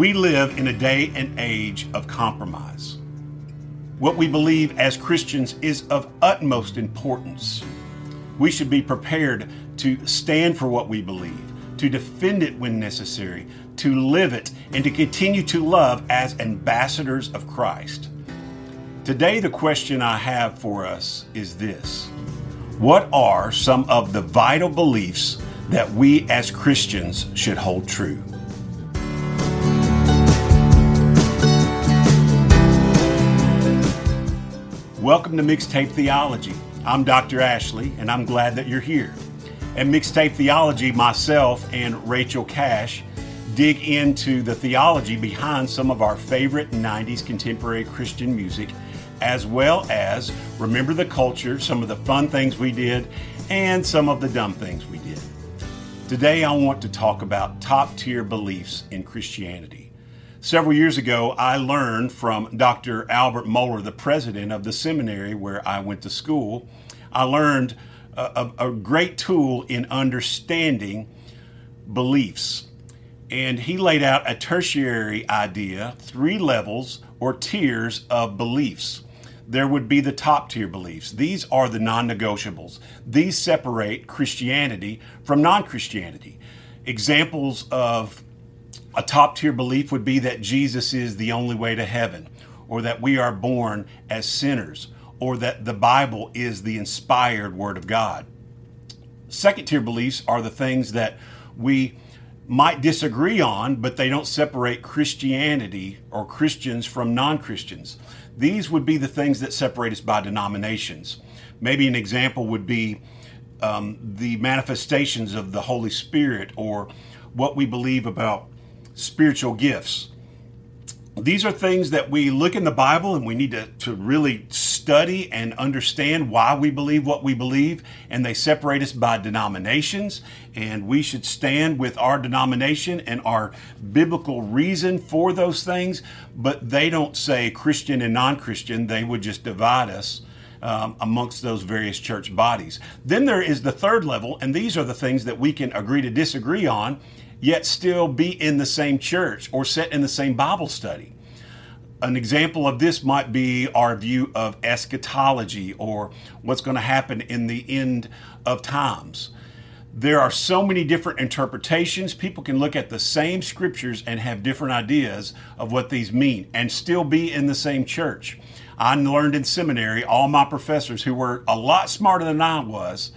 We live in a day and age of compromise. What we believe as Christians is of utmost importance. We should be prepared to stand for what we believe, to defend it when necessary, to live it, and to continue to love as ambassadors of Christ. Today, the question I have for us is this What are some of the vital beliefs that we as Christians should hold true? Welcome to Mixtape Theology. I'm Dr. Ashley, and I'm glad that you're here. At Mixtape Theology, myself and Rachel Cash dig into the theology behind some of our favorite 90s contemporary Christian music, as well as remember the culture, some of the fun things we did, and some of the dumb things we did. Today, I want to talk about top tier beliefs in Christianity. Several years ago, I learned from Dr. Albert Mohler, the president of the seminary where I went to school. I learned a, a, a great tool in understanding beliefs. And he laid out a tertiary idea, three levels or tiers of beliefs. There would be the top tier beliefs. These are the non negotiables. These separate Christianity from non Christianity. Examples of a top tier belief would be that Jesus is the only way to heaven, or that we are born as sinners, or that the Bible is the inspired Word of God. Second tier beliefs are the things that we might disagree on, but they don't separate Christianity or Christians from non Christians. These would be the things that separate us by denominations. Maybe an example would be um, the manifestations of the Holy Spirit or what we believe about spiritual gifts. These are things that we look in the Bible and we need to, to really study and understand why we believe what we believe. And they separate us by denominations. And we should stand with our denomination and our biblical reason for those things. But they don't say Christian and non Christian, they would just divide us. Um, amongst those various church bodies. Then there is the third level, and these are the things that we can agree to disagree on yet still be in the same church or sit in the same Bible study. An example of this might be our view of eschatology or what's going to happen in the end of times. There are so many different interpretations. People can look at the same scriptures and have different ideas of what these mean and still be in the same church. I learned in seminary, all my professors who were a lot smarter than I was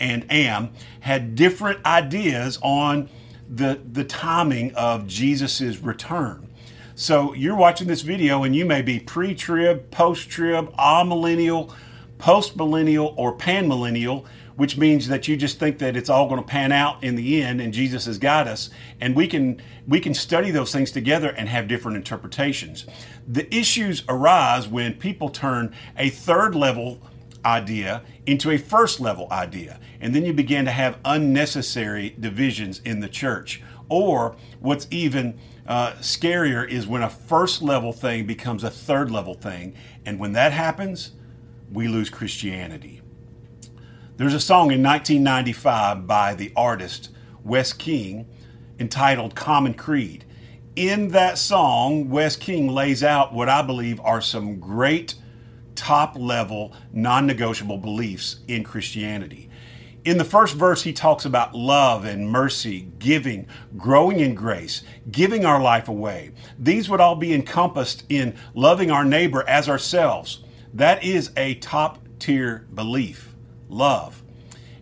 and am had different ideas on the, the timing of Jesus' return. So you're watching this video and you may be pre trib, post trib, amillennial, post millennial, or pan millennial, which means that you just think that it's all going to pan out in the end and Jesus has got us. And we can, we can study those things together and have different interpretations. The issues arise when people turn a third level idea into a first level idea. And then you begin to have unnecessary divisions in the church. Or what's even uh, scarier is when a first level thing becomes a third level thing. And when that happens, we lose Christianity. There's a song in 1995 by the artist Wes King entitled Common Creed. In that song, Wes King lays out what I believe are some great top level, non negotiable beliefs in Christianity. In the first verse, he talks about love and mercy, giving, growing in grace, giving our life away. These would all be encompassed in loving our neighbor as ourselves. That is a top tier belief, love.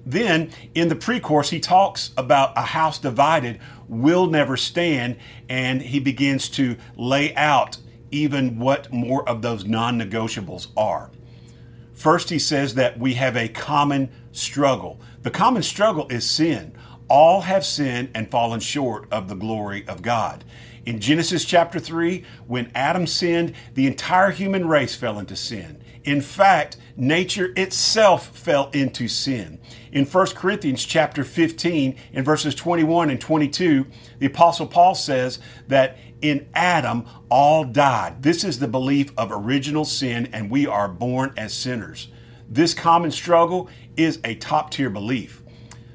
Then in the pre chorus, he talks about a house divided will never stand, and he begins to lay out even what more of those non negotiables are. First, he says that we have a common struggle. The common struggle is sin. All have sinned and fallen short of the glory of God. In Genesis chapter 3, when Adam sinned, the entire human race fell into sin. In fact, nature itself fell into sin. In 1 Corinthians chapter 15, in verses 21 and 22, the apostle Paul says that in Adam all died. This is the belief of original sin and we are born as sinners. This common struggle is a top tier belief.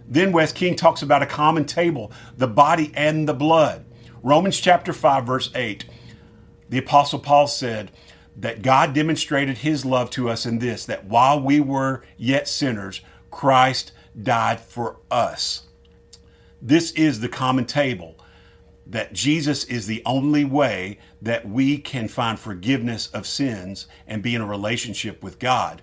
Then Wes King talks about a common table, the body and the blood. Romans chapter 5 verse 8. The apostle Paul said, that God demonstrated his love to us in this that while we were yet sinners, Christ died for us. This is the common table that Jesus is the only way that we can find forgiveness of sins and be in a relationship with God.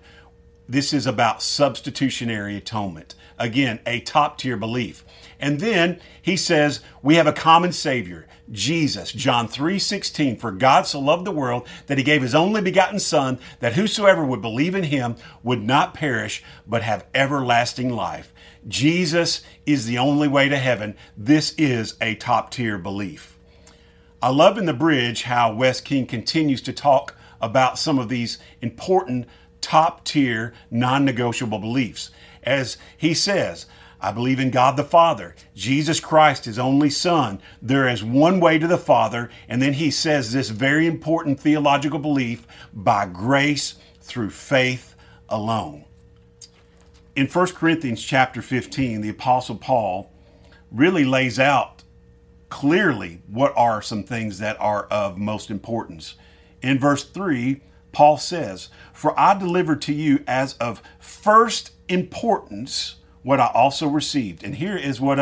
This is about substitutionary atonement. Again, a top tier belief. And then he says we have a common Savior, Jesus. John 3 16. For God so loved the world that he gave his only begotten Son, that whosoever would believe in him would not perish, but have everlasting life. Jesus is the only way to heaven. This is a top tier belief. I love in the bridge how Wes King continues to talk about some of these important top tier non negotiable beliefs. As he says, I believe in God the Father, Jesus Christ, his only Son. There is one way to the Father. And then he says this very important theological belief by grace through faith alone. In 1 Corinthians chapter 15, the Apostle Paul really lays out clearly what are some things that are of most importance. In verse 3, Paul says, For I delivered to you as of first importance what I also received. And here is what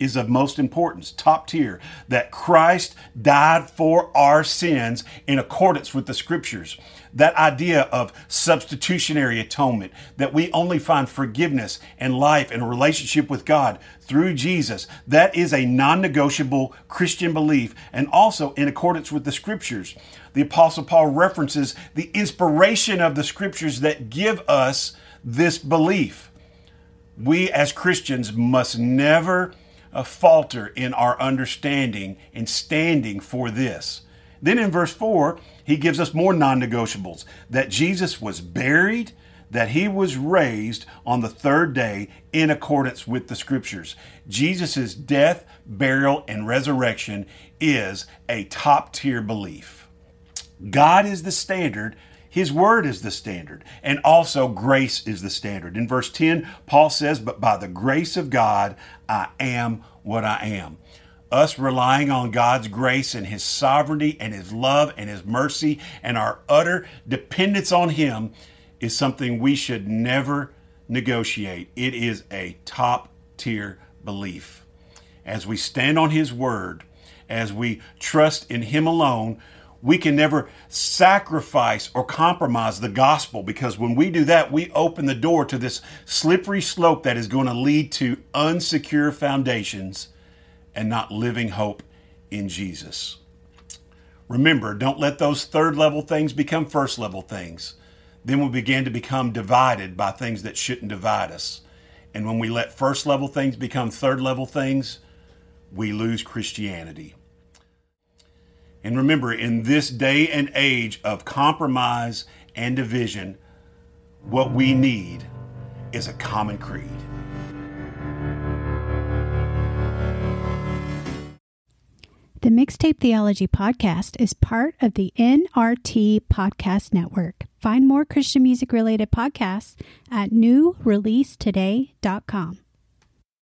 is of most importance, top tier, that Christ died for our sins in accordance with the scriptures. That idea of substitutionary atonement, that we only find forgiveness and life and relationship with God through Jesus, that is a non negotiable Christian belief and also in accordance with the scriptures. The Apostle Paul references the inspiration of the scriptures that give us this belief. We as Christians must never uh, falter in our understanding and standing for this. Then in verse 4, he gives us more non negotiables that Jesus was buried, that he was raised on the third day in accordance with the scriptures. Jesus' death, burial, and resurrection is a top tier belief. God is the standard his word is the standard, and also grace is the standard. In verse 10, Paul says, But by the grace of God, I am what I am. Us relying on God's grace and His sovereignty and His love and His mercy and our utter dependence on Him is something we should never negotiate. It is a top tier belief. As we stand on His word, as we trust in Him alone, we can never sacrifice or compromise the gospel because when we do that, we open the door to this slippery slope that is going to lead to unsecure foundations and not living hope in Jesus. Remember, don't let those third level things become first level things. Then we begin to become divided by things that shouldn't divide us. And when we let first level things become third level things, we lose Christianity. And remember, in this day and age of compromise and division, what we need is a common creed. The Mixtape Theology Podcast is part of the NRT Podcast Network. Find more Christian music related podcasts at newreleasetoday.com.